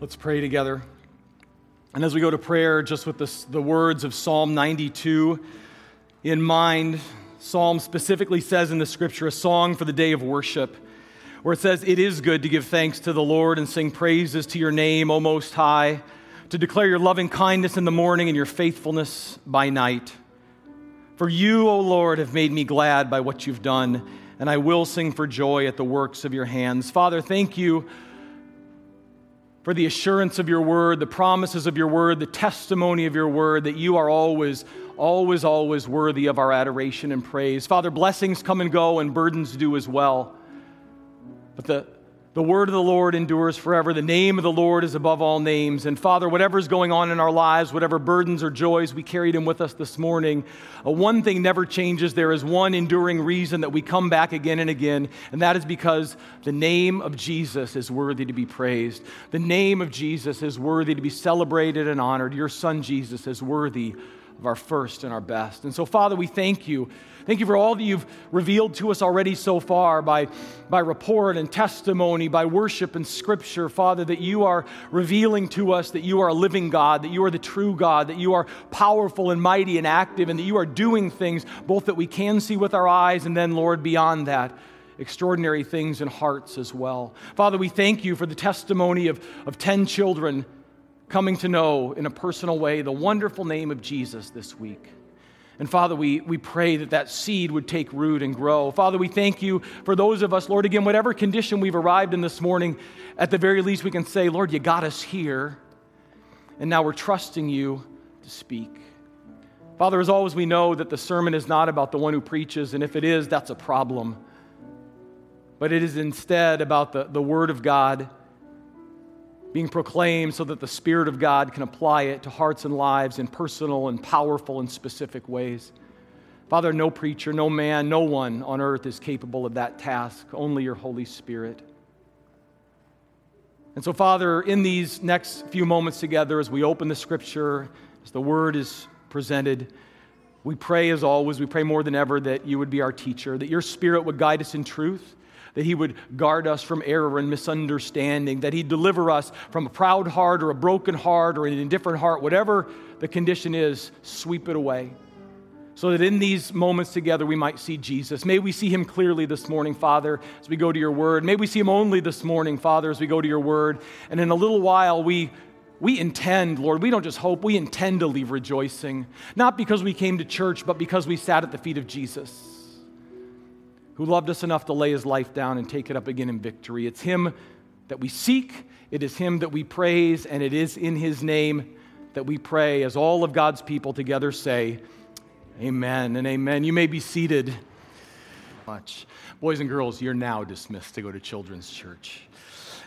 Let's pray together. And as we go to prayer, just with this, the words of Psalm 92 in mind, Psalm specifically says in the scripture a song for the day of worship, where it says, It is good to give thanks to the Lord and sing praises to your name, O Most High, to declare your loving kindness in the morning and your faithfulness by night. For you, O Lord, have made me glad by what you've done, and I will sing for joy at the works of your hands. Father, thank you for the assurance of your word, the promises of your word, the testimony of your word, that you are always, always, always worthy of our adoration and praise. Father, blessings come and go, and burdens do as well. But the the word of the Lord endures forever. The name of the Lord is above all names. And Father, whatever's going on in our lives, whatever burdens or joys we carried in with us this morning, uh, one thing never changes. There is one enduring reason that we come back again and again, and that is because the name of Jesus is worthy to be praised. The name of Jesus is worthy to be celebrated and honored. Your son Jesus is worthy of our first and our best. And so, Father, we thank you. Thank you for all that you've revealed to us already so far by, by report and testimony, by worship and scripture, Father, that you are revealing to us that you are a living God, that you are the true God, that you are powerful and mighty and active, and that you are doing things both that we can see with our eyes and then, Lord, beyond that extraordinary things in hearts as well. Father, we thank you for the testimony of, of 10 children coming to know in a personal way the wonderful name of Jesus this week. And Father, we, we pray that that seed would take root and grow. Father, we thank you for those of us, Lord, again, whatever condition we've arrived in this morning, at the very least we can say, Lord, you got us here. And now we're trusting you to speak. Father, as always, we know that the sermon is not about the one who preaches, and if it is, that's a problem. But it is instead about the, the Word of God being proclaimed so that the Spirit of God can apply it to hearts and lives in personal and powerful and specific ways. Father, no preacher, no man, no one on earth is capable of that task, only your Holy Spirit. And so, Father, in these next few moments together, as we open the scripture, as the word is presented, we pray as always, we pray more than ever that you would be our teacher, that your spirit would guide us in truth that He would guard us from error and misunderstanding, that He'd deliver us from a proud heart or a broken heart or an indifferent heart, whatever the condition is, sweep it away. So that in these moments together we might see Jesus. May we see him clearly this morning, Father, as we go to your word. May we see him only this morning, Father, as we go to your word. And in a little while, we we intend, Lord, we don't just hope, we intend to leave rejoicing, not because we came to church, but because we sat at the feet of Jesus who loved us enough to lay his life down and take it up again in victory. It's him that we seek, it is him that we praise, and it is in his name that we pray as all of God's people together say, Amen and amen. You may be seated. Much. Boys and girls, you're now dismissed to go to children's church.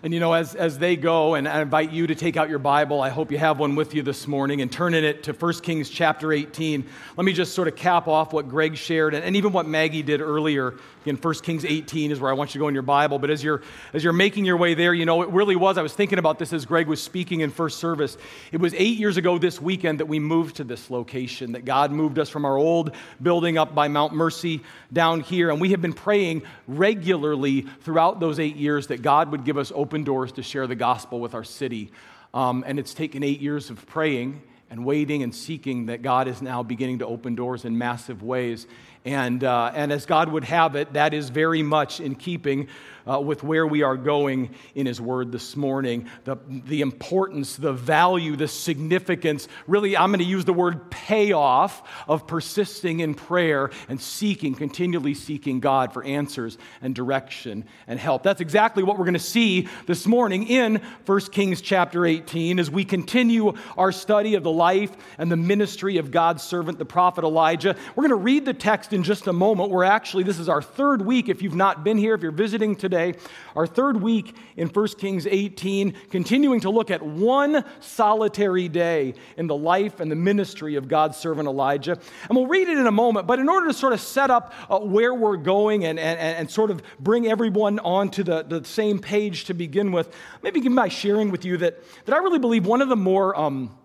And you know, as, as they go, and I invite you to take out your Bible, I hope you have one with you this morning, and turn in it to 1 Kings chapter 18. Let me just sort of cap off what Greg shared and, and even what Maggie did earlier. In 1 Kings 18 is where I want you to go in your Bible. But as you're, as you're making your way there, you know, it really was. I was thinking about this as Greg was speaking in first service. It was eight years ago this weekend that we moved to this location, that God moved us from our old building up by Mount Mercy down here. And we have been praying regularly throughout those eight years that God would give us open open doors to share the gospel with our city. Um, and it's taken eight years of praying and waiting and seeking that God is now beginning to open doors in massive ways. And, uh, and as God would have it, that is very much in keeping uh, with where we are going in His Word this morning. The, the importance, the value, the significance, really, I'm going to use the word payoff of persisting in prayer and seeking, continually seeking God for answers and direction and help. That's exactly what we're going to see this morning in 1 Kings chapter 18 as we continue our study of the life and the ministry of God's servant, the prophet Elijah. We're going to read the text in just a moment. We're actually, this is our third week. If you've not been here, if you're visiting today, our third week in 1 Kings 18, continuing to look at one solitary day in the life and the ministry of God's servant Elijah. And we'll read it in a moment, but in order to sort of set up uh, where we're going and, and, and sort of bring everyone onto the, the same page to begin with, maybe begin by sharing with you that, that I really believe one of the more um,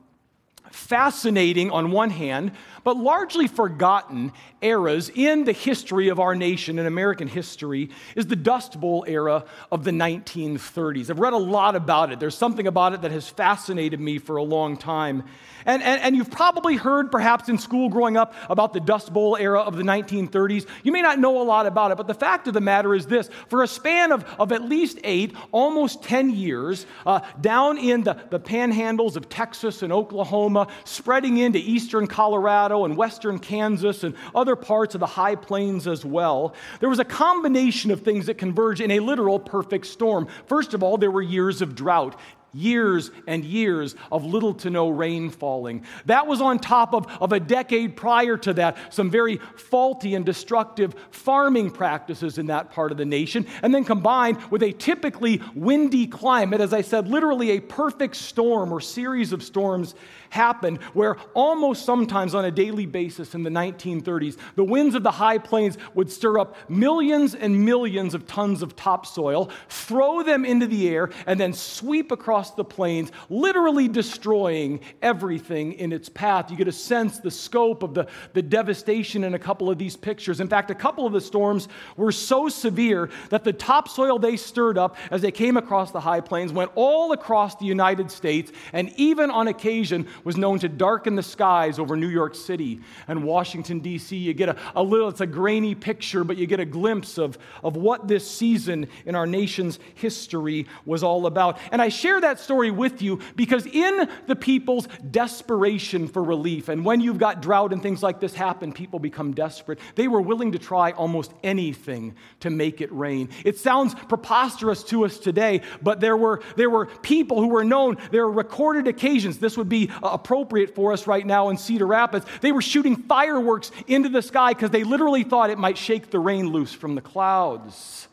fascinating on one hand, but largely forgotten eras in the history of our nation and American history is the Dust Bowl era of the 1930s. I've read a lot about it. There's something about it that has fascinated me for a long time. And, and, and, you've probably heard, perhaps in school growing up, about the Dust Bowl era of the 1930s. You may not know a lot about it, but the fact of the matter is this for a span of, of at least eight, almost 10 years, uh, down in the, the panhandles of Texas and Oklahoma, spreading into eastern Colorado and western Kansas and other parts of the high plains as well, there was a combination of things that converged in a literal perfect storm. First of all, there were years of drought years and years of little to no rain falling. That was on top of, of a decade prior to that, some very faulty and destructive farming practices in that part of the nation, and then combined with a typically windy climate, as I said, literally a perfect storm or series of storms happened where almost sometimes on a daily basis in the 1930s, the winds of the high plains would stir up millions and millions of tons of topsoil, throw them into the air, and then sweep across the plains, literally destroying everything in its path. You get a sense the scope of the, the devastation in a couple of these pictures. In fact, a couple of the storms were so severe that the topsoil they stirred up as they came across the high plains went all across the United States and even on occasion was known to darken the skies over New York City and Washington, D.C. You get a, a little, it's a grainy picture, but you get a glimpse of, of what this season in our nation's history was all about. And I share that story with you because in the people's desperation for relief, and when you've got drought and things like this happen, people become desperate. They were willing to try almost anything to make it rain. It sounds preposterous to us today, but there were, there were people who were known, there were recorded occasions. This would be appropriate for us right now in Cedar Rapids. They were shooting fireworks into the sky because they literally thought it might shake the rain loose from the clouds.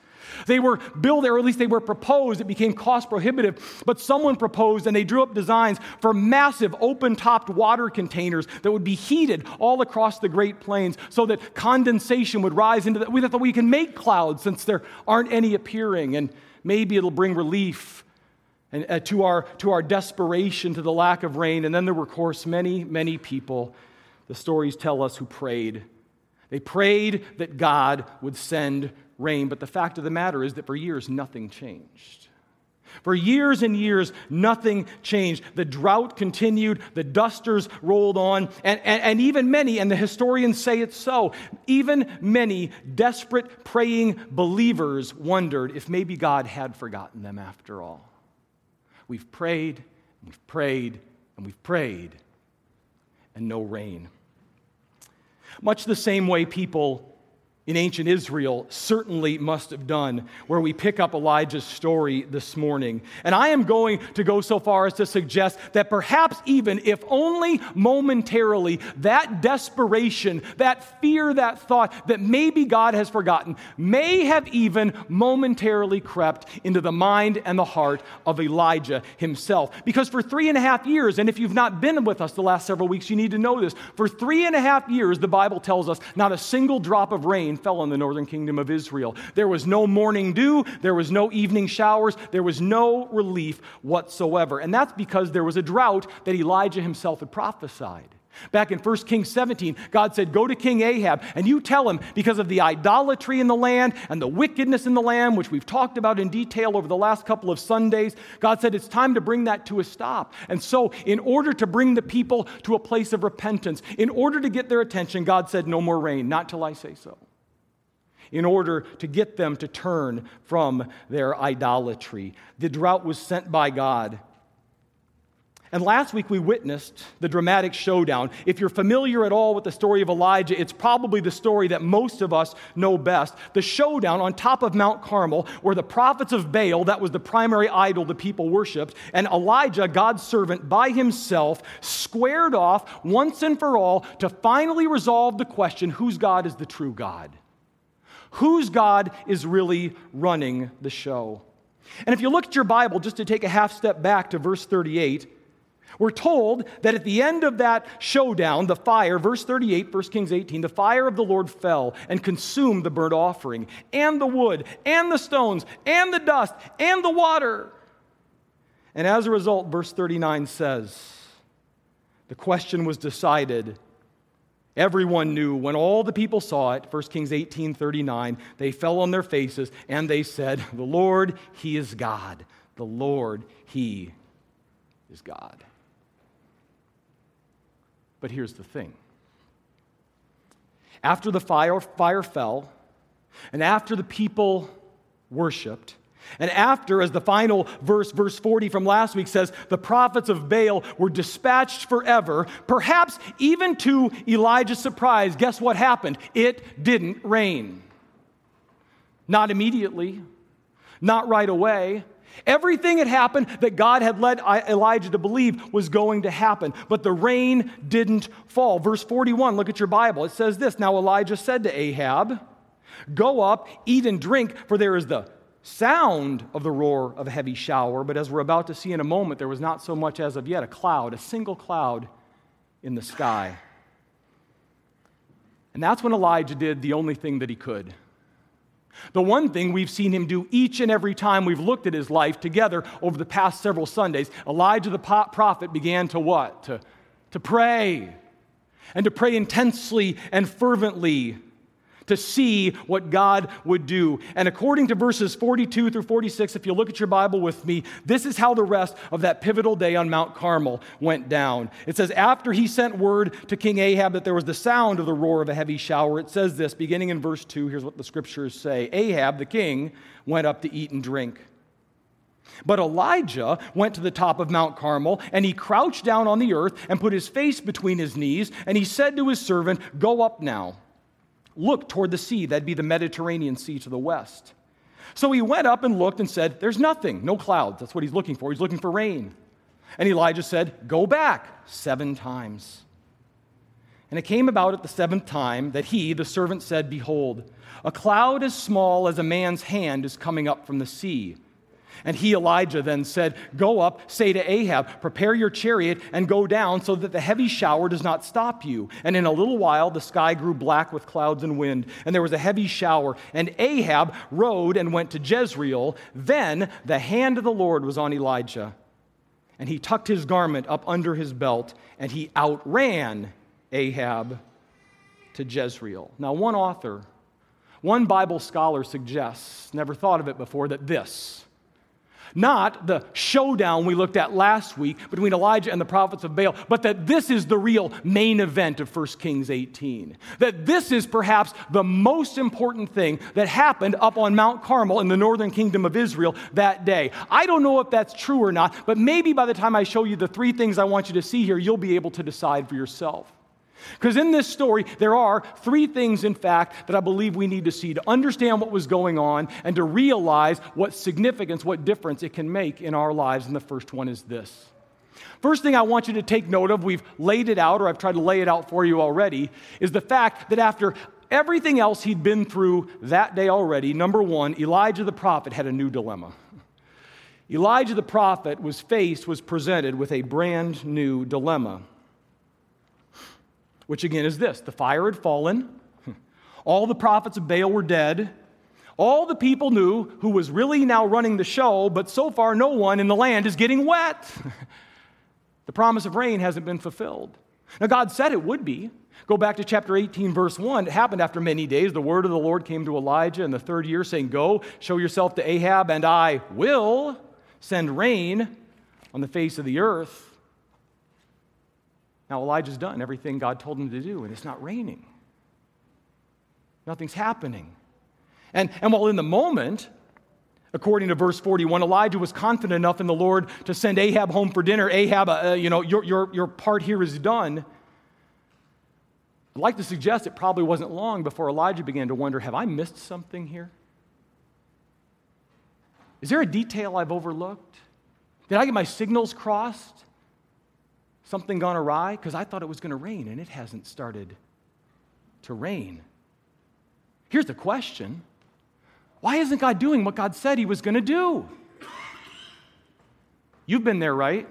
They were built, or at least they were proposed. It became cost prohibitive, but someone proposed and they drew up designs for massive open topped water containers that would be heated all across the Great Plains so that condensation would rise into the. We thought we can make clouds since there aren't any appearing, and maybe it'll bring relief and uh, to, our, to our desperation, to the lack of rain. And then there were, of course, many, many people, the stories tell us, who prayed. They prayed that God would send rain. But the fact of the matter is that for years, nothing changed. For years and years, nothing changed. The drought continued, the dusters rolled on, and, and, and, even many, and the historians say it so, even many desperate praying believers wondered if maybe God had forgotten them after all. We've prayed, we've prayed, and we've prayed, and no rain. Much the same way people in ancient Israel certainly must have done, where we pick up Elijah's story this morning. And I am going to go so far as to suggest that perhaps, even if only momentarily, that desperation, that fear, that thought that maybe God has forgotten, may have even momentarily crept into the mind and the heart of Elijah himself. Because for three and a half years, and if you've not been with us the last several weeks, you need to know this. For three and a half years, the Bible tells us not a single drop of rain rain fell on the northern kingdom of Israel. There was no morning dew, there was no evening showers, there was no relief whatsoever. And that's because there was a drought that Elijah himself had prophesied. Back in 1 Kings 17, God said, Go to King Ahab and you tell him because of the idolatry in the land and the wickedness in the land, which we've talked about in detail over the last couple of Sundays, God said it's time to bring that to a stop. And so, in order to bring the people to a place of repentance, in order to get their attention, God said, No more rain, not till I say so in order to get them to turn from their idolatry. The drought was sent by God. And last week we witnessed the dramatic showdown. If you're familiar at all with the story of Elijah, it's probably the story that most of us know best. The showdown on top of Mount Carmel, where the prophets of Baal, that was the primary idol the people worshiped, and Elijah, God's servant, by himself, squared off once and for all to finally resolve the question whose God is the true God? Whose God is really running the show. And if you look at your Bible, just to take a half step back to verse 38, we're told that at the end of that showdown, the fire, verse 38, 1 Kings 18, the fire of the Lord fell and consumed the burnt offering, and the wood, and the stones, and the dust, and the water. And as a result, verse 39 says, The question was decided. Everyone knew when all the people saw it, 1 Kings 18 39, they fell on their faces and they said, The Lord, He is God. The Lord, He is God. But here's the thing after the fire, fire fell, and after the people worshiped, and after, as the final verse, verse 40 from last week says, the prophets of Baal were dispatched forever, perhaps even to Elijah's surprise, guess what happened? It didn't rain. Not immediately, not right away. Everything had happened that God had led Elijah to believe was going to happen, but the rain didn't fall. Verse 41, look at your Bible. It says this Now Elijah said to Ahab, Go up, eat and drink, for there is the sound of the roar of a heavy shower, but as we're about to see in a moment, there was not so much as of yet a cloud, a single cloud in the sky. And that's when Elijah did the only thing that he could. The one thing we've seen him do each and every time we've looked at his life together over the past several Sundays, Elijah the prophet began to what? To, to pray. And to pray intensely and fervently to see what God would do. And according to verses 42 through 46, if you look at your Bible with me, this is how the rest of that pivotal day on Mount Carmel went down. It says, After he sent word to King Ahab that there was the sound of the roar of a heavy shower, it says this, beginning in verse 2, here's what the scriptures say Ahab, the king, went up to eat and drink. But Elijah went to the top of Mount Carmel, and he crouched down on the earth and put his face between his knees, and he said to his servant, Go up now Look toward the sea. That'd be the Mediterranean Sea to the west. So he went up and looked and said, There's nothing, no clouds. That's what he's looking for. He's looking for rain. And Elijah said, Go back seven times. And it came about at the seventh time that he, the servant, said, Behold, a cloud as small as a man's hand is coming up from the sea. And he, Elijah, then said, Go up, say to Ahab, Prepare your chariot and go down so that the heavy shower does not stop you. And in a little while the sky grew black with clouds and wind, and there was a heavy shower. And Ahab rode and went to Jezreel. Then the hand of the Lord was on Elijah. And he tucked his garment up under his belt, and he outran Ahab to Jezreel. Now, one author, one Bible scholar suggests, never thought of it before, that this, not the showdown we looked at last week between Elijah and the prophets of Baal, but that this is the real main event of 1 Kings 18. That this is perhaps the most important thing that happened up on Mount Carmel in the northern kingdom of Israel that day. I don't know if that's true or not, but maybe by the time I show you the three things I want you to see here, you'll be able to decide for yourself. Because in this story, there are three things, in fact, that I believe we need to see to understand what was going on and to realize what significance, what difference it can make in our lives. And the first one is this. First thing I want you to take note of, we've laid it out, or I've tried to lay it out for you already, is the fact that after everything else he'd been through that day already, number one, Elijah the prophet had a new dilemma. Elijah the prophet was faced, was presented with a brand new dilemma which again is this the fire had fallen, all the prophets of Baal were dead. All the people knew who was really now running the show, but so far no one in the land is getting wet. the promise of rain hasn't been fulfilled. Now, God said it would be. Go back to chapter 18, verse 1. It happened after many days. The word of the Lord came to Elijah in the third year, saying, Go, show yourself to Ahab, and I will send rain on the face of the earth. Now, Elijah's done everything God told him to do, and it's not raining. Nothing's happening. And, and while in the moment, according to verse 41, Elijah was confident enough in the Lord to send Ahab home for dinner. Ahab, uh, you know, your, your, your part here is done. I'd like to suggest it probably wasn't long before Elijah began to wonder have I missed something here? Is there a detail I've overlooked? Did I get my signals crossed? Something gone awry? Because I thought it was going to rain and it hasn't started to rain. Here's the question Why isn't God doing what God said He was going to do? You've been there, right?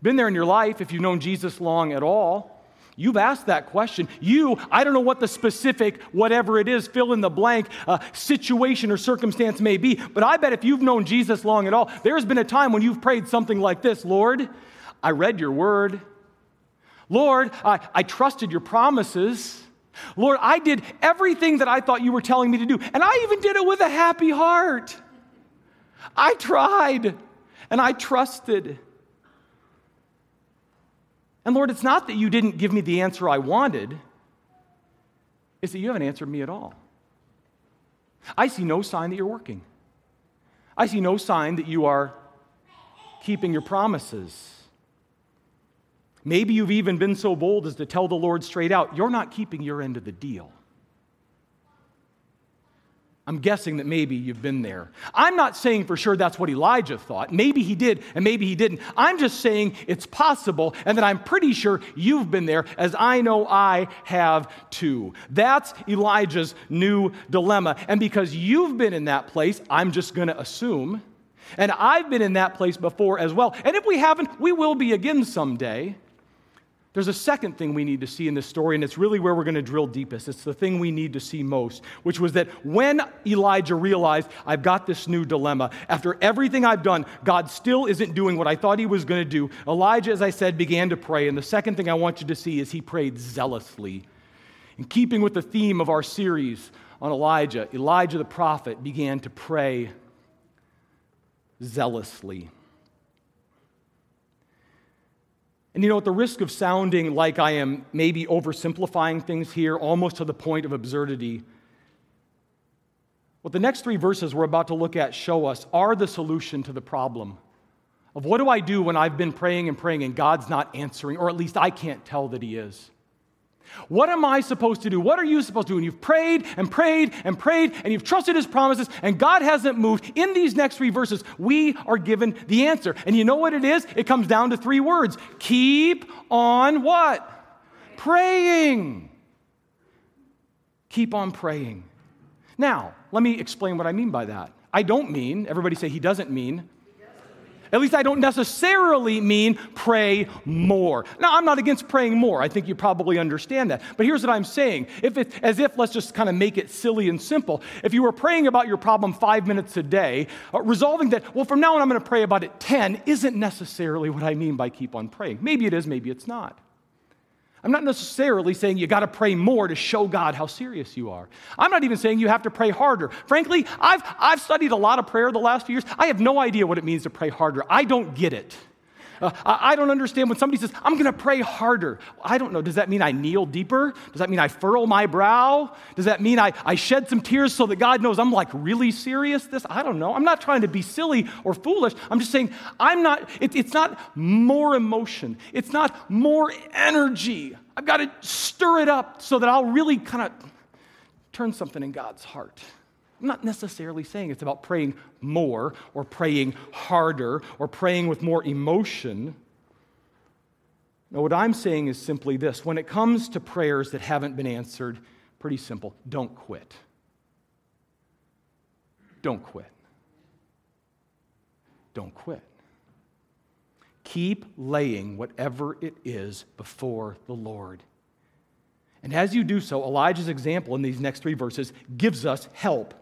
Been there in your life if you've known Jesus long at all. You've asked that question. You, I don't know what the specific, whatever it is, fill in the blank uh, situation or circumstance may be, but I bet if you've known Jesus long at all, there's been a time when you've prayed something like this Lord, I read your word. Lord, I, I trusted your promises. Lord, I did everything that I thought you were telling me to do, and I even did it with a happy heart. I tried and I trusted. And Lord, it's not that you didn't give me the answer I wanted, it's that you haven't answered me at all. I see no sign that you're working. I see no sign that you are keeping your promises. Maybe you've even been so bold as to tell the Lord straight out, you're not keeping your end of the deal. I'm guessing that maybe you've been there. I'm not saying for sure that's what Elijah thought. Maybe he did, and maybe he didn't. I'm just saying it's possible, and that I'm pretty sure you've been there, as I know I have too. That's Elijah's new dilemma. And because you've been in that place, I'm just going to assume, and I've been in that place before as well. And if we haven't, we will be again someday. There's a second thing we need to see in this story, and it's really where we're going to drill deepest. It's the thing we need to see most, which was that when Elijah realized, I've got this new dilemma, after everything I've done, God still isn't doing what I thought he was going to do. Elijah, as I said, began to pray. And the second thing I want you to see is he prayed zealously. In keeping with the theme of our series on Elijah, Elijah the prophet began to pray zealously. And you know, at the risk of sounding like I am maybe oversimplifying things here, almost to the point of absurdity, what the next three verses we're about to look at show us are the solution to the problem of what do I do when I've been praying and praying and God's not answering, or at least I can't tell that He is. What am I supposed to do? What are you supposed to do? And you've prayed and prayed and prayed and you've trusted his promises and God hasn't moved. In these next three verses, we are given the answer. And you know what it is? It comes down to three words keep on what? Praying. Keep on praying. Now, let me explain what I mean by that. I don't mean, everybody say he doesn't mean, at least I don't necessarily mean pray more. Now, I'm not against praying more. I think you probably understand that. But here's what I'm saying. If it, as if, let's just kind of make it silly and simple. If you were praying about your problem five minutes a day, uh, resolving that, well, from now on I'm going to pray about it 10 isn't necessarily what I mean by keep on praying. Maybe it is, maybe it's not. I'm not necessarily saying you got to pray more to show God how serious you are. I'm not even saying you have to pray harder. Frankly, I've, I've studied a lot of prayer the last few years. I have no idea what it means to pray harder. I don't get it. Uh, I don't understand when somebody says, I'm going to pray harder. I don't know. Does that mean I kneel deeper? Does that mean I furrow my brow? Does that mean I, I shed some tears so that God knows I'm like really serious this? I don't know. I'm not trying to be silly or foolish. I'm just saying I'm not, it, it's not more emotion. It's not more energy. I've got to stir it up so that I'll really kind of turn something in God's heart. I'm not necessarily saying it's about praying more or praying harder or praying with more emotion. No, what I'm saying is simply this when it comes to prayers that haven't been answered, pretty simple don't quit. Don't quit. Don't quit. Keep laying whatever it is before the Lord. And as you do so, Elijah's example in these next three verses gives us help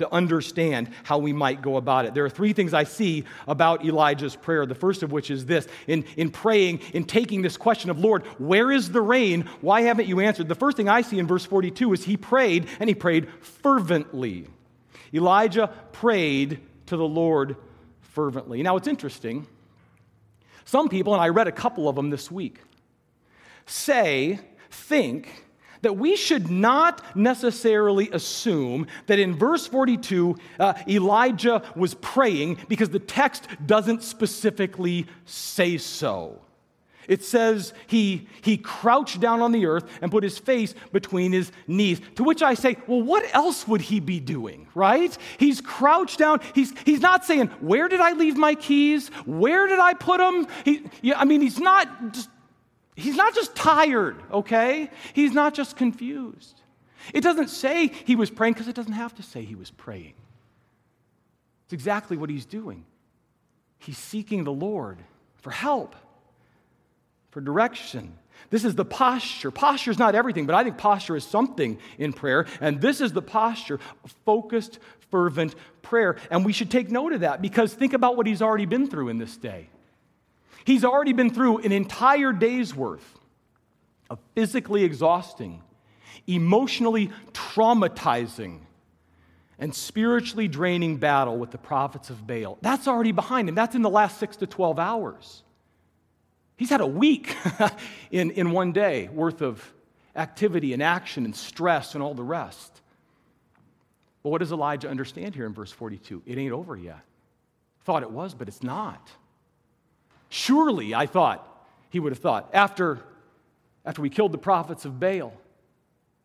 to understand how we might go about it. There are three things I see about Elijah's prayer. The first of which is this in, in praying, in taking this question of, Lord, where is the rain? Why haven't you answered? The first thing I see in verse 42 is he prayed, and he prayed fervently. Elijah prayed to the Lord fervently. Now, it's interesting. Some people, and I read a couple of them this week, say, think, that we should not necessarily assume that in verse 42, uh, Elijah was praying because the text doesn't specifically say so. It says he, he crouched down on the earth and put his face between his knees. To which I say, well, what else would he be doing, right? He's crouched down. He's, he's not saying, where did I leave my keys? Where did I put them? He, yeah, I mean, he's not just He's not just tired, okay? He's not just confused. It doesn't say he was praying because it doesn't have to say he was praying. It's exactly what he's doing. He's seeking the Lord for help, for direction. This is the posture. Posture is not everything, but I think posture is something in prayer. And this is the posture of focused, fervent prayer. And we should take note of that because think about what he's already been through in this day. He's already been through an entire day's worth of physically exhausting, emotionally traumatizing, and spiritually draining battle with the prophets of Baal. That's already behind him. That's in the last six to 12 hours. He's had a week in, in one day worth of activity and action and stress and all the rest. But what does Elijah understand here in verse 42? It ain't over yet. Thought it was, but it's not. Surely, I thought, he would have thought, after, after we killed the prophets of Baal,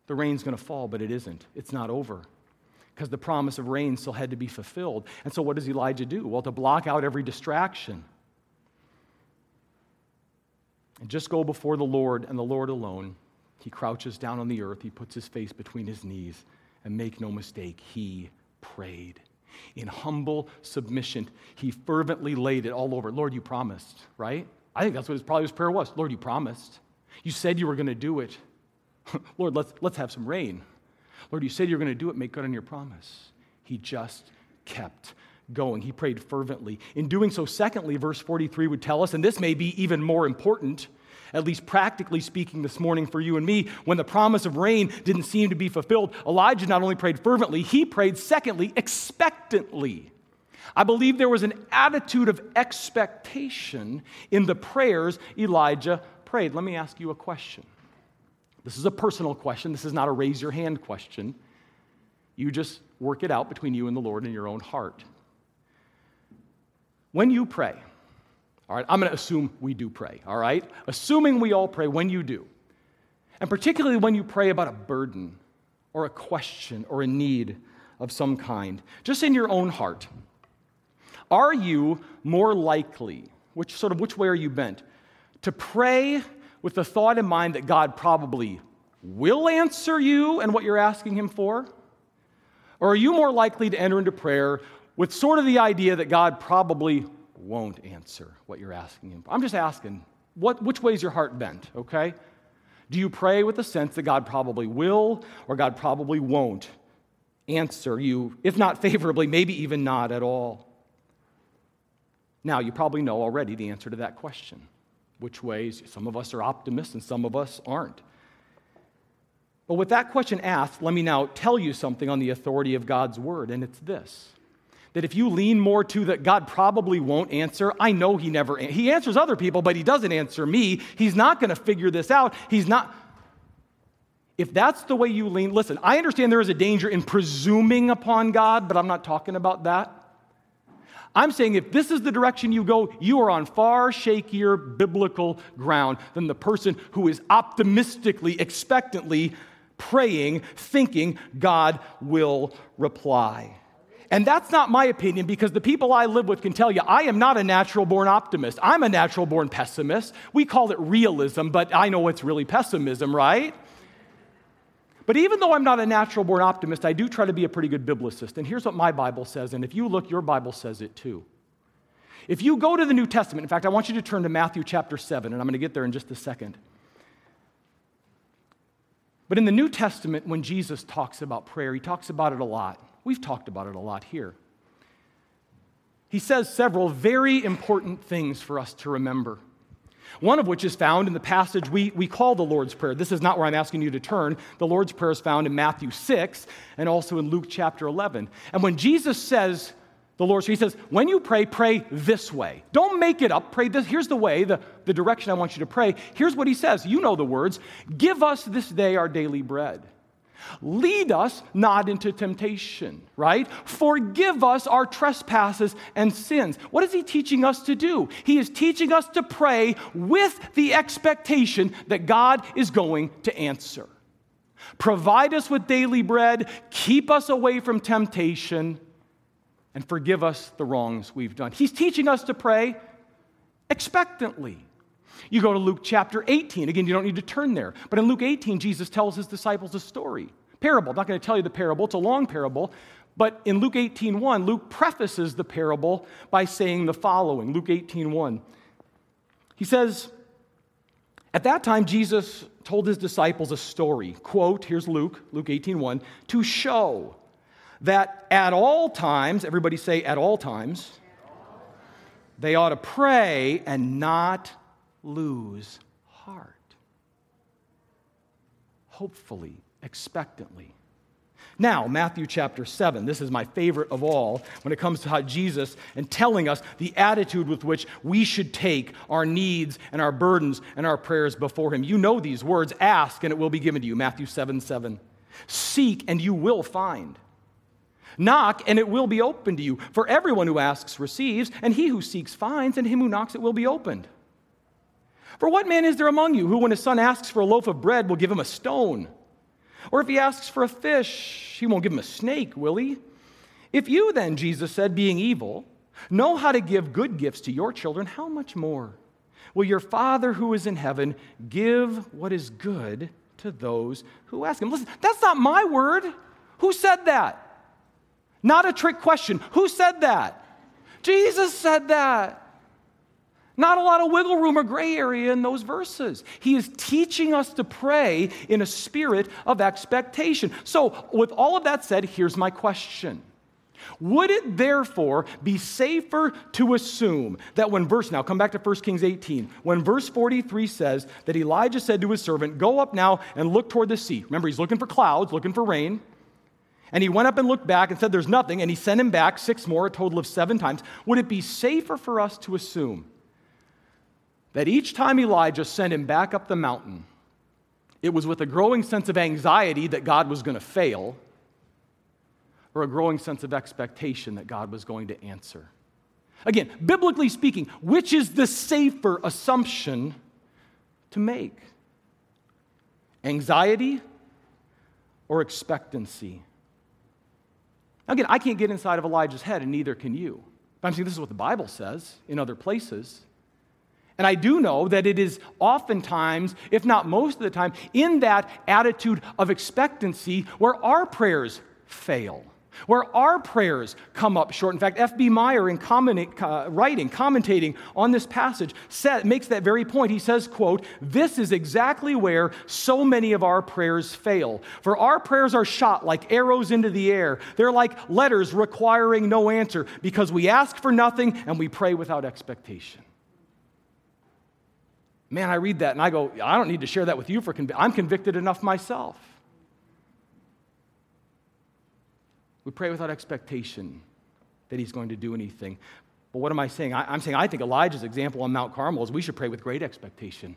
the rain's going to fall, but it isn't. It's not over because the promise of rain still had to be fulfilled. And so, what does Elijah do? Well, to block out every distraction and just go before the Lord and the Lord alone, he crouches down on the earth, he puts his face between his knees, and make no mistake, he prayed. In humble submission, he fervently laid it all over. Lord, you promised, right? I think that's what his, probably his prayer was. Lord, you promised. You said you were going to do it. Lord, let's, let's have some rain. Lord, you said you're going to do it. Make good on your promise. He just kept going. He prayed fervently. In doing so, secondly, verse 43 would tell us, and this may be even more important, at least practically speaking this morning for you and me, when the promise of rain didn't seem to be fulfilled, Elijah not only prayed fervently, he prayed, secondly, expectantly. I believe there was an attitude of expectation in the prayers Elijah prayed. Let me ask you a question. This is a personal question. This is not a raise your hand question. You just work it out between you and the Lord in your own heart. When you pray, all right, I'm going to assume we do pray, all right? Assuming we all pray when you do, and particularly when you pray about a burden or a question or a need of some kind, just in your own heart, are you more likely, which sort of which way are you bent, to pray with the thought in mind that God probably will answer you and what you're asking Him for? Or are you more likely to enter into prayer with sort of the idea that God probably won't answer what you're asking Him? I'm just asking, what, which way is your heart bent, okay? Do you pray with the sense that God probably will or God probably won't answer you, if not favorably, maybe even not at all? Now, you probably know already the answer to that question which ways some of us are optimists and some of us aren't. But with that question asked, let me now tell you something on the authority of God's word, and it's this that if you lean more to that God probably won't answer, I know he never he answers other people, but he doesn't answer me. He's not going to figure this out. He's not If that's the way you lean, listen, I understand there is a danger in presuming upon God, but I'm not talking about that. I'm saying if this is the direction you go, you are on far shakier biblical ground than the person who is optimistically, expectantly praying, thinking God will reply. And that's not my opinion because the people I live with can tell you I am not a natural born optimist. I'm a natural born pessimist. We call it realism, but I know it's really pessimism, right? But even though I'm not a natural born optimist, I do try to be a pretty good biblicist. And here's what my Bible says, and if you look, your Bible says it too. If you go to the New Testament, in fact, I want you to turn to Matthew chapter 7, and I'm going to get there in just a second. But in the New Testament, when Jesus talks about prayer, he talks about it a lot. We've talked about it a lot here. He says several very important things for us to remember. One of which is found in the passage we, we call the Lord's Prayer. This is not where I'm asking you to turn. The Lord's Prayer is found in Matthew 6 and also in Luke chapter 11. And when Jesus says, the Lord's Prayer, he says, when you pray, pray this way. Don't make it up. Pray this. Here's the way, the, the direction I want you to pray. Here's what he says. You know the words Give us this day our daily bread. Lead us not into temptation, right? Forgive us our trespasses and sins. What is he teaching us to do? He is teaching us to pray with the expectation that God is going to answer. Provide us with daily bread, keep us away from temptation, and forgive us the wrongs we've done. He's teaching us to pray expectantly. You go to Luke chapter 18. Again, you don't need to turn there. But in Luke 18, Jesus tells his disciples a story. Parable. I'm not going to tell you the parable, it's a long parable. But in Luke 18:1, Luke prefaces the parable by saying the following. Luke 18:1. He says, At that time, Jesus told his disciples a story. Quote, here's Luke, Luke 18:1, to show that at all times, everybody say at all times, they ought to pray and not lose heart. Hopefully, expectantly. Now, Matthew chapter 7. This is my favorite of all when it comes to how Jesus and telling us the attitude with which we should take our needs and our burdens and our prayers before Him. You know these words ask and it will be given to you. Matthew 7 7. Seek and you will find. Knock and it will be opened to you. For everyone who asks receives, and he who seeks finds, and him who knocks it will be opened. For what man is there among you who, when his son asks for a loaf of bread, will give him a stone? Or if he asks for a fish, he won't give him a snake, will he? If you then, Jesus said, being evil, know how to give good gifts to your children, how much more will your Father who is in heaven give what is good to those who ask him? Listen, that's not my word. Who said that? Not a trick question. Who said that? Jesus said that. Not a lot of wiggle room or gray area in those verses. He is teaching us to pray in a spirit of expectation. So, with all of that said, here's my question. Would it therefore be safer to assume that when verse, now come back to 1 Kings 18, when verse 43 says that Elijah said to his servant, Go up now and look toward the sea. Remember, he's looking for clouds, looking for rain. And he went up and looked back and said, There's nothing. And he sent him back six more, a total of seven times. Would it be safer for us to assume that each time Elijah sent him back up the mountain, it was with a growing sense of anxiety that God was going to fail, or a growing sense of expectation that God was going to answer. Again, biblically speaking, which is the safer assumption to make? Anxiety or expectancy? Again, I can't get inside of Elijah's head, and neither can you. But I'm saying this is what the Bible says in other places. And I do know that it is oftentimes, if not most of the time, in that attitude of expectancy where our prayers fail, where our prayers come up short. In fact, F.B. Meyer, in comment, uh, writing, commentating on this passage, said, makes that very point. He says, quote, This is exactly where so many of our prayers fail. For our prayers are shot like arrows into the air. They're like letters requiring no answer because we ask for nothing and we pray without expectation. Man, I read that and I go, I don't need to share that with you for conv- I'm convicted enough myself. We pray without expectation that he's going to do anything. But what am I saying? I, am saying I think Elijah's example on Mount Carmel is we should pray with great expectation.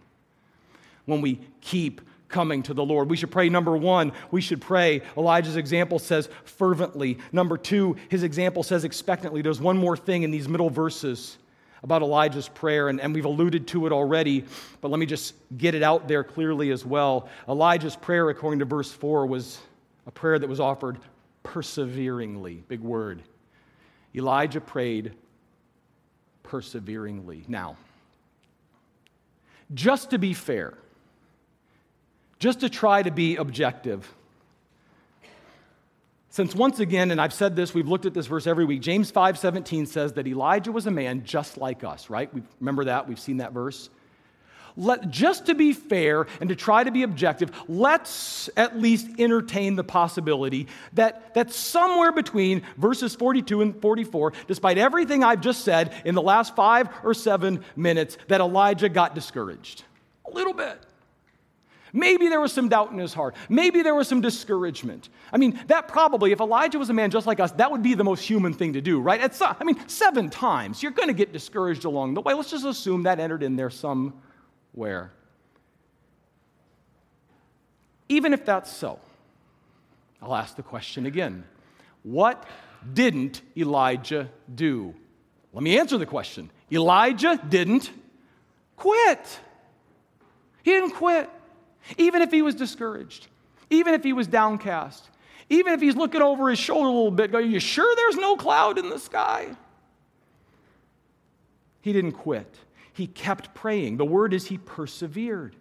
When we keep coming to the Lord, we should pray number one, we should pray. Elijah's example says fervently. Number two, his example says expectantly. There's one more thing in these middle verses about Elijah's prayer, and, and we've alluded to it already, but let me just get it out there clearly as well. Elijah's prayer, according to verse 4, was a prayer that was offered perseveringly. Big word. Elijah prayed perseveringly. Now, just to be fair, just to try to be objective, since once again, and I've said this, we've looked at this verse every week, James 5:17 says that Elijah was a man just like us, right? We remember that, we've seen that verse. Let, just to be fair and to try to be objective, let's at least entertain the possibility that, that somewhere between verses 42 and 44, despite everything I've just said in the last five or seven minutes, that Elijah got discouraged. A little bit. Maybe there was some doubt in his heart. Maybe there was some discouragement. I mean, that probably, if Elijah was a man just like us, that would be the most human thing to do, right? It's, I mean, seven times. You're going to get discouraged along the way. Let's just assume that entered in there somewhere. Even if that's so, I'll ask the question again What didn't Elijah do? Let me answer the question. Elijah didn't quit. He didn't quit. Even if he was discouraged, even if he was downcast, even if he's looking over his shoulder a little bit, going, You sure there's no cloud in the sky? He didn't quit. He kept praying. The word is he persevered.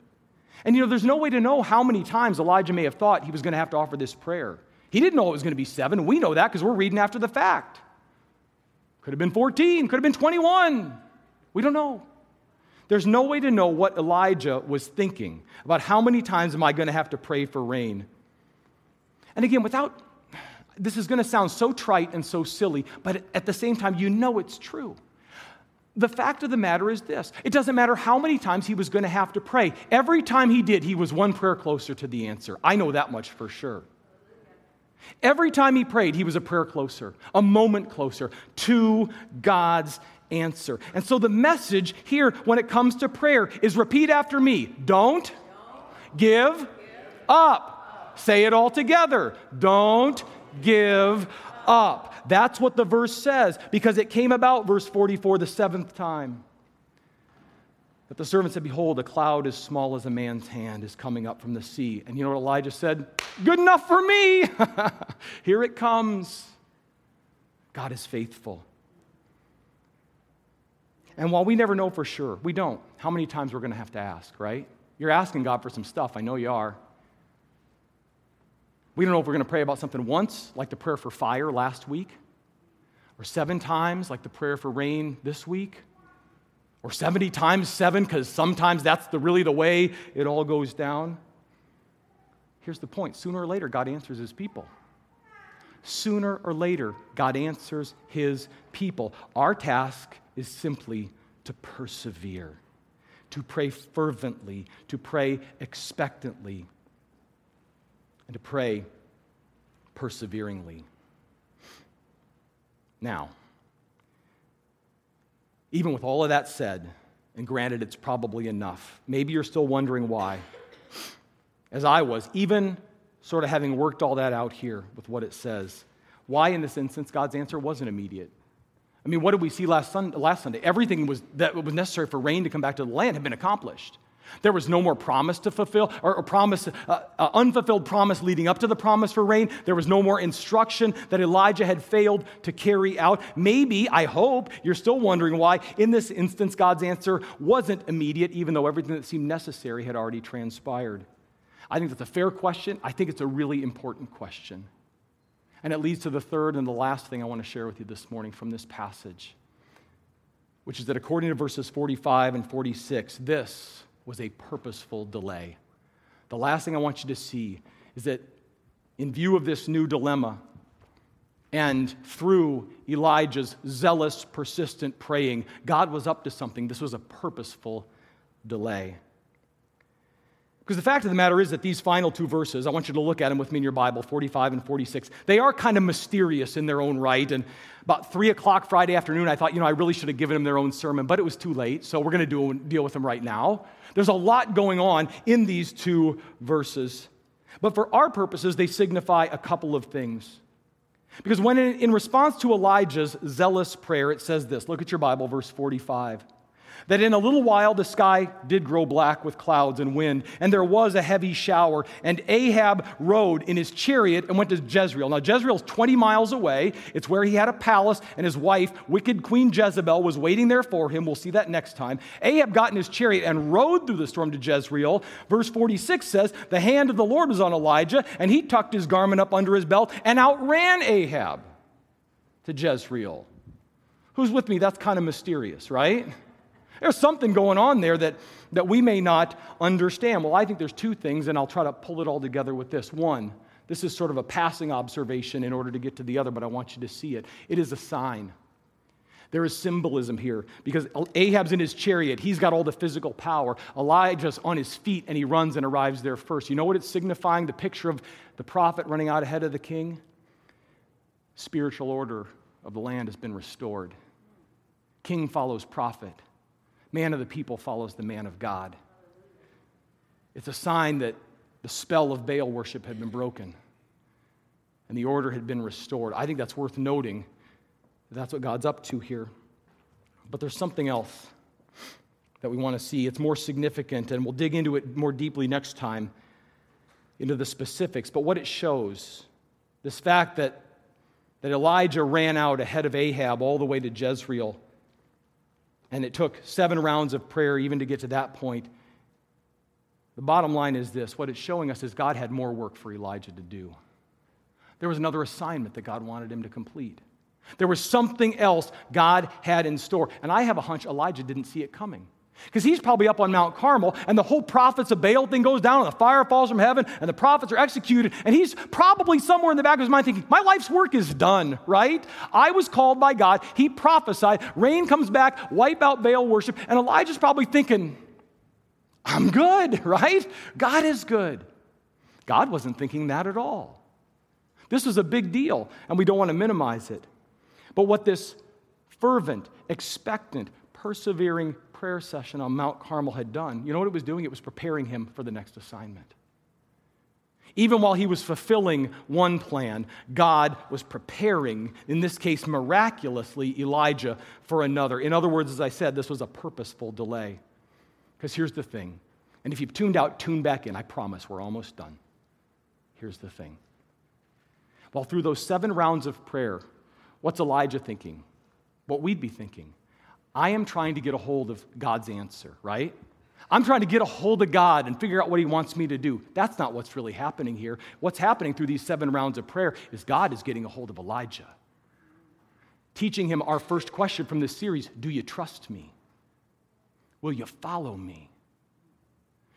And you know, there's no way to know how many times Elijah may have thought he was going to have to offer this prayer. He didn't know it was going to be seven. We know that because we're reading after the fact. Could have been 14, could have been 21. We don't know. There's no way to know what Elijah was thinking about how many times am I going to have to pray for rain. And again, without, this is going to sound so trite and so silly, but at the same time, you know it's true. the fact of the matter is this it doesn't matter how many times he was going to have to pray. Every time he did, he was one prayer closer to the answer. I know that much for sure. Every time he prayed, he was a prayer closer, a moment closer to God's answer. And so the message here when it comes to prayer is repeat after me don't give up. Say it all together. Don't give up. That's what the verse says because it came about, verse 44, the seventh time. But the servant said, Behold, a cloud as small as a man's hand is coming up from the sea. And you know what Elijah said? Good enough for me. Here it comes. God is faithful. And while we never know for sure, we don't, how many times we're going to have to ask, right? You're asking God for some stuff. I know you are. We don't know if we're going to pray about something once, like the prayer for fire last week, or seven times, like the prayer for rain this week, or 70 times seven, because sometimes that's the, really the way it all goes down. Here's the point sooner or later, God answers his people. Sooner or later, God answers his people. Our task is simply to persevere, to pray fervently, to pray expectantly and to pray perseveringly. Now, even with all of that said, and granted it's probably enough, maybe you're still wondering why. As I was, even sort of having worked all that out here with what it says, why in this instance God's answer wasn't immediate. I mean, what did we see last Sunday? Last Sunday? Everything was, that was necessary for rain to come back to the land had been accomplished. There was no more promise to fulfill, or, or promise, uh, uh, unfulfilled promise leading up to the promise for rain. There was no more instruction that Elijah had failed to carry out. Maybe, I hope, you're still wondering why, in this instance, God's answer wasn't immediate, even though everything that seemed necessary had already transpired. I think that's a fair question. I think it's a really important question. And it leads to the third and the last thing I want to share with you this morning from this passage, which is that according to verses 45 and 46, this was a purposeful delay. The last thing I want you to see is that in view of this new dilemma, and through Elijah's zealous, persistent praying, God was up to something. This was a purposeful delay. Because the fact of the matter is that these final two verses, I want you to look at them with me in your Bible, 45 and 46, they are kind of mysterious in their own right. And about 3 o'clock Friday afternoon, I thought, you know, I really should have given them their own sermon, but it was too late, so we're going to deal with them right now. There's a lot going on in these two verses. But for our purposes, they signify a couple of things. Because when in, in response to Elijah's zealous prayer, it says this look at your Bible, verse 45 that in a little while the sky did grow black with clouds and wind, and there was a heavy shower. And Ahab rode in his chariot and went to Jezreel. Now, Jezreel's 20 miles away. It's where he had a palace, and his wife, wicked Queen Jezebel, was waiting there for him. We'll see that next time. Ahab got in his chariot and rode through the storm to Jezreel. Verse 46 says, The hand of the Lord was on Elijah, and he tucked his garment up under his belt and outran Ahab to Jezreel. Who's with me? That's kind of mysterious, right? There's something going on there that, that we may not understand. Well, I think there's two things, and I'll try to pull it all together with this. One, this is sort of a passing observation in order to get to the other, but I want you to see it. It is a sign. There is symbolism here because Ahab's in his chariot. He's got all the physical power. Elijah's on his feet and he runs and arrives there first. You know what it's signifying? The picture of the prophet running out ahead of the king? Spiritual order of the land has been restored. King follows prophet. Man of the people follows the man of God. It's a sign that the spell of Baal worship had been broken and the order had been restored. I think that's worth noting. That's what God's up to here. But there's something else that we want to see. It's more significant, and we'll dig into it more deeply next time, into the specifics. But what it shows, this fact that, that Elijah ran out ahead of Ahab all the way to Jezreel and it took seven rounds of prayer even to get to that point. The bottom line is this what it's showing us is God had more work for Elijah to do. There was another assignment that God wanted him to complete. There was something else God had in store. And I have a hunch Elijah didn't see it coming. Because he's probably up on Mount Carmel, and the whole prophets of Baal thing goes down, and the fire falls from heaven, and the prophets are executed. And he's probably somewhere in the back of his mind thinking, My life's work is done, right? I was called by God. He prophesied. Rain comes back, wipe out Baal worship. And Elijah's probably thinking, I'm good, right? God is good. God wasn't thinking that at all. This was a big deal, and we don't want to minimize it. But what this fervent, expectant, persevering prayer session on Mount Carmel had done, you know what it was doing? It was preparing him for the next assignment. Even while he was fulfilling one plan, God was preparing, in this case miraculously, Elijah for another. In other words, as I said, this was a purposeful delay. Because here's the thing, and if you've tuned out, tune back in. I promise we're almost done. Here's the thing. While through those seven rounds of prayer, what's Elijah thinking? What we'd be thinking. I am trying to get a hold of God's answer, right? I'm trying to get a hold of God and figure out what He wants me to do. That's not what's really happening here. What's happening through these seven rounds of prayer is God is getting a hold of Elijah, teaching him our first question from this series Do you trust me? Will you follow me?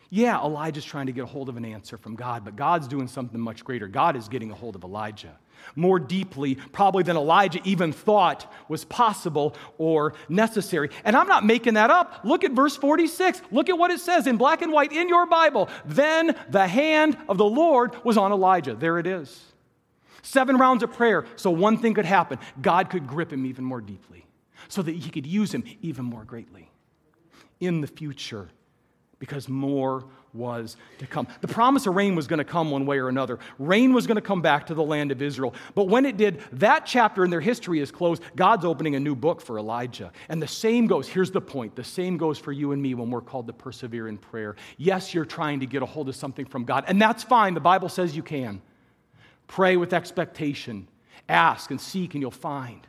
Yeah, Elijah's trying to get a hold of an answer from God, but God's doing something much greater. God is getting a hold of Elijah more deeply, probably than Elijah even thought was possible or necessary. And I'm not making that up. Look at verse 46. Look at what it says in black and white in your Bible. Then the hand of the Lord was on Elijah. There it is. Seven rounds of prayer, so one thing could happen God could grip him even more deeply, so that he could use him even more greatly in the future because more was to come. The promise of rain was going to come one way or another. Rain was going to come back to the land of Israel. But when it did, that chapter in their history is closed. God's opening a new book for Elijah. And the same goes, here's the point the same goes for you and me when we're called to persevere in prayer. Yes, you're trying to get a hold of something from God, and that's fine. The Bible says you can. Pray with expectation, ask and seek, and you'll find.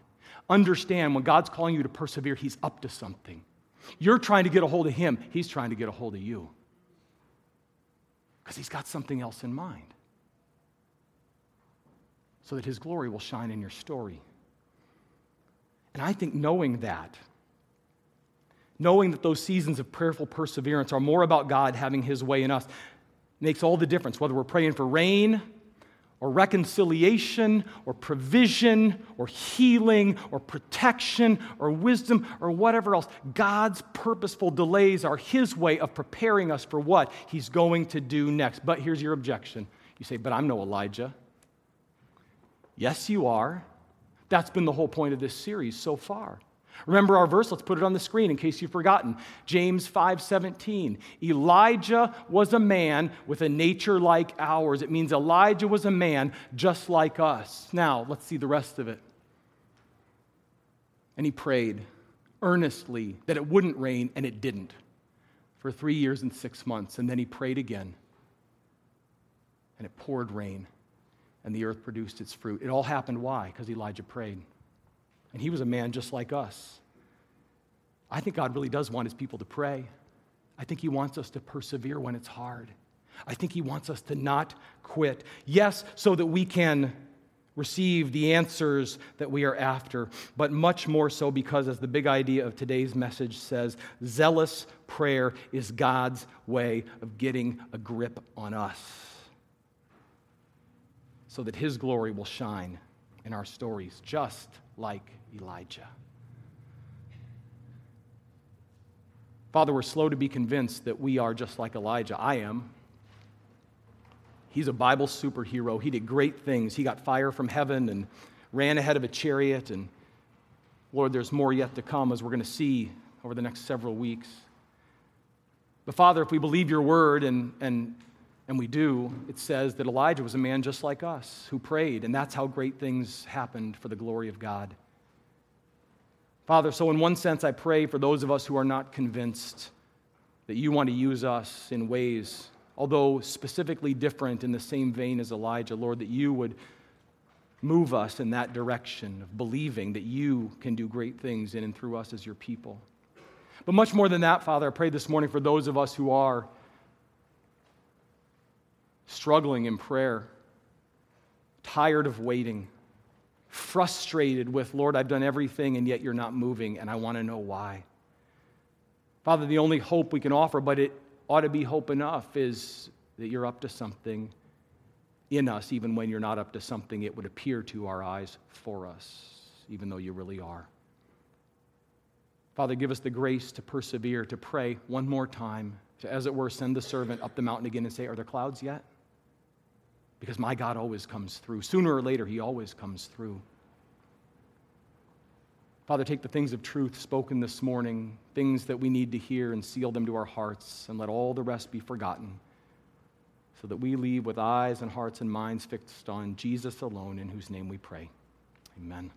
Understand when God's calling you to persevere, He's up to something. You're trying to get a hold of him, he's trying to get a hold of you. Because he's got something else in mind. So that his glory will shine in your story. And I think knowing that, knowing that those seasons of prayerful perseverance are more about God having his way in us, makes all the difference, whether we're praying for rain or reconciliation or provision or healing or protection or wisdom or whatever else. God's purposeful delays are His way of preparing us for what He's going to do next. But here's your objection you say, But I'm no Elijah. Yes, you are. That's been the whole point of this series so far. Remember our verse? Let's put it on the screen in case you've forgotten. James 5:17. Elijah was a man with a nature like ours. It means Elijah was a man just like us. Now, let's see the rest of it. And he prayed earnestly that it wouldn't rain, and it didn't for three years and six months. And then he prayed again, and it poured rain, and the earth produced its fruit. It all happened why? Because Elijah prayed. And he was a man just like us. I think God really does want his people to pray. I think he wants us to persevere when it's hard. I think he wants us to not quit. Yes, so that we can receive the answers that we are after, but much more so because, as the big idea of today's message says, zealous prayer is God's way of getting a grip on us so that his glory will shine in our stories, just like Elijah. Father, we're slow to be convinced that we are just like Elijah. I am. He's a Bible superhero. He did great things. He got fire from heaven and ran ahead of a chariot. And Lord, there's more yet to come as we're going to see over the next several weeks. But Father, if we believe your word, and, and, and we do, it says that Elijah was a man just like us who prayed, and that's how great things happened for the glory of God. Father, so in one sense, I pray for those of us who are not convinced that you want to use us in ways, although specifically different in the same vein as Elijah, Lord, that you would move us in that direction of believing that you can do great things in and through us as your people. But much more than that, Father, I pray this morning for those of us who are struggling in prayer, tired of waiting frustrated with, Lord, I've done everything and yet you're not moving, and I want to know why. Father, the only hope we can offer, but it ought to be hope enough, is that you're up to something in us, even when you're not up to something it would appear to our eyes for us, even though you really are. Father, give us the grace to persevere, to pray one more time, to, as it were, send the servant up the mountain again and say, Are there clouds yet? Because my God always comes through. Sooner or later, He always comes through. Father, take the things of truth spoken this morning, things that we need to hear, and seal them to our hearts, and let all the rest be forgotten, so that we leave with eyes and hearts and minds fixed on Jesus alone, in whose name we pray. Amen.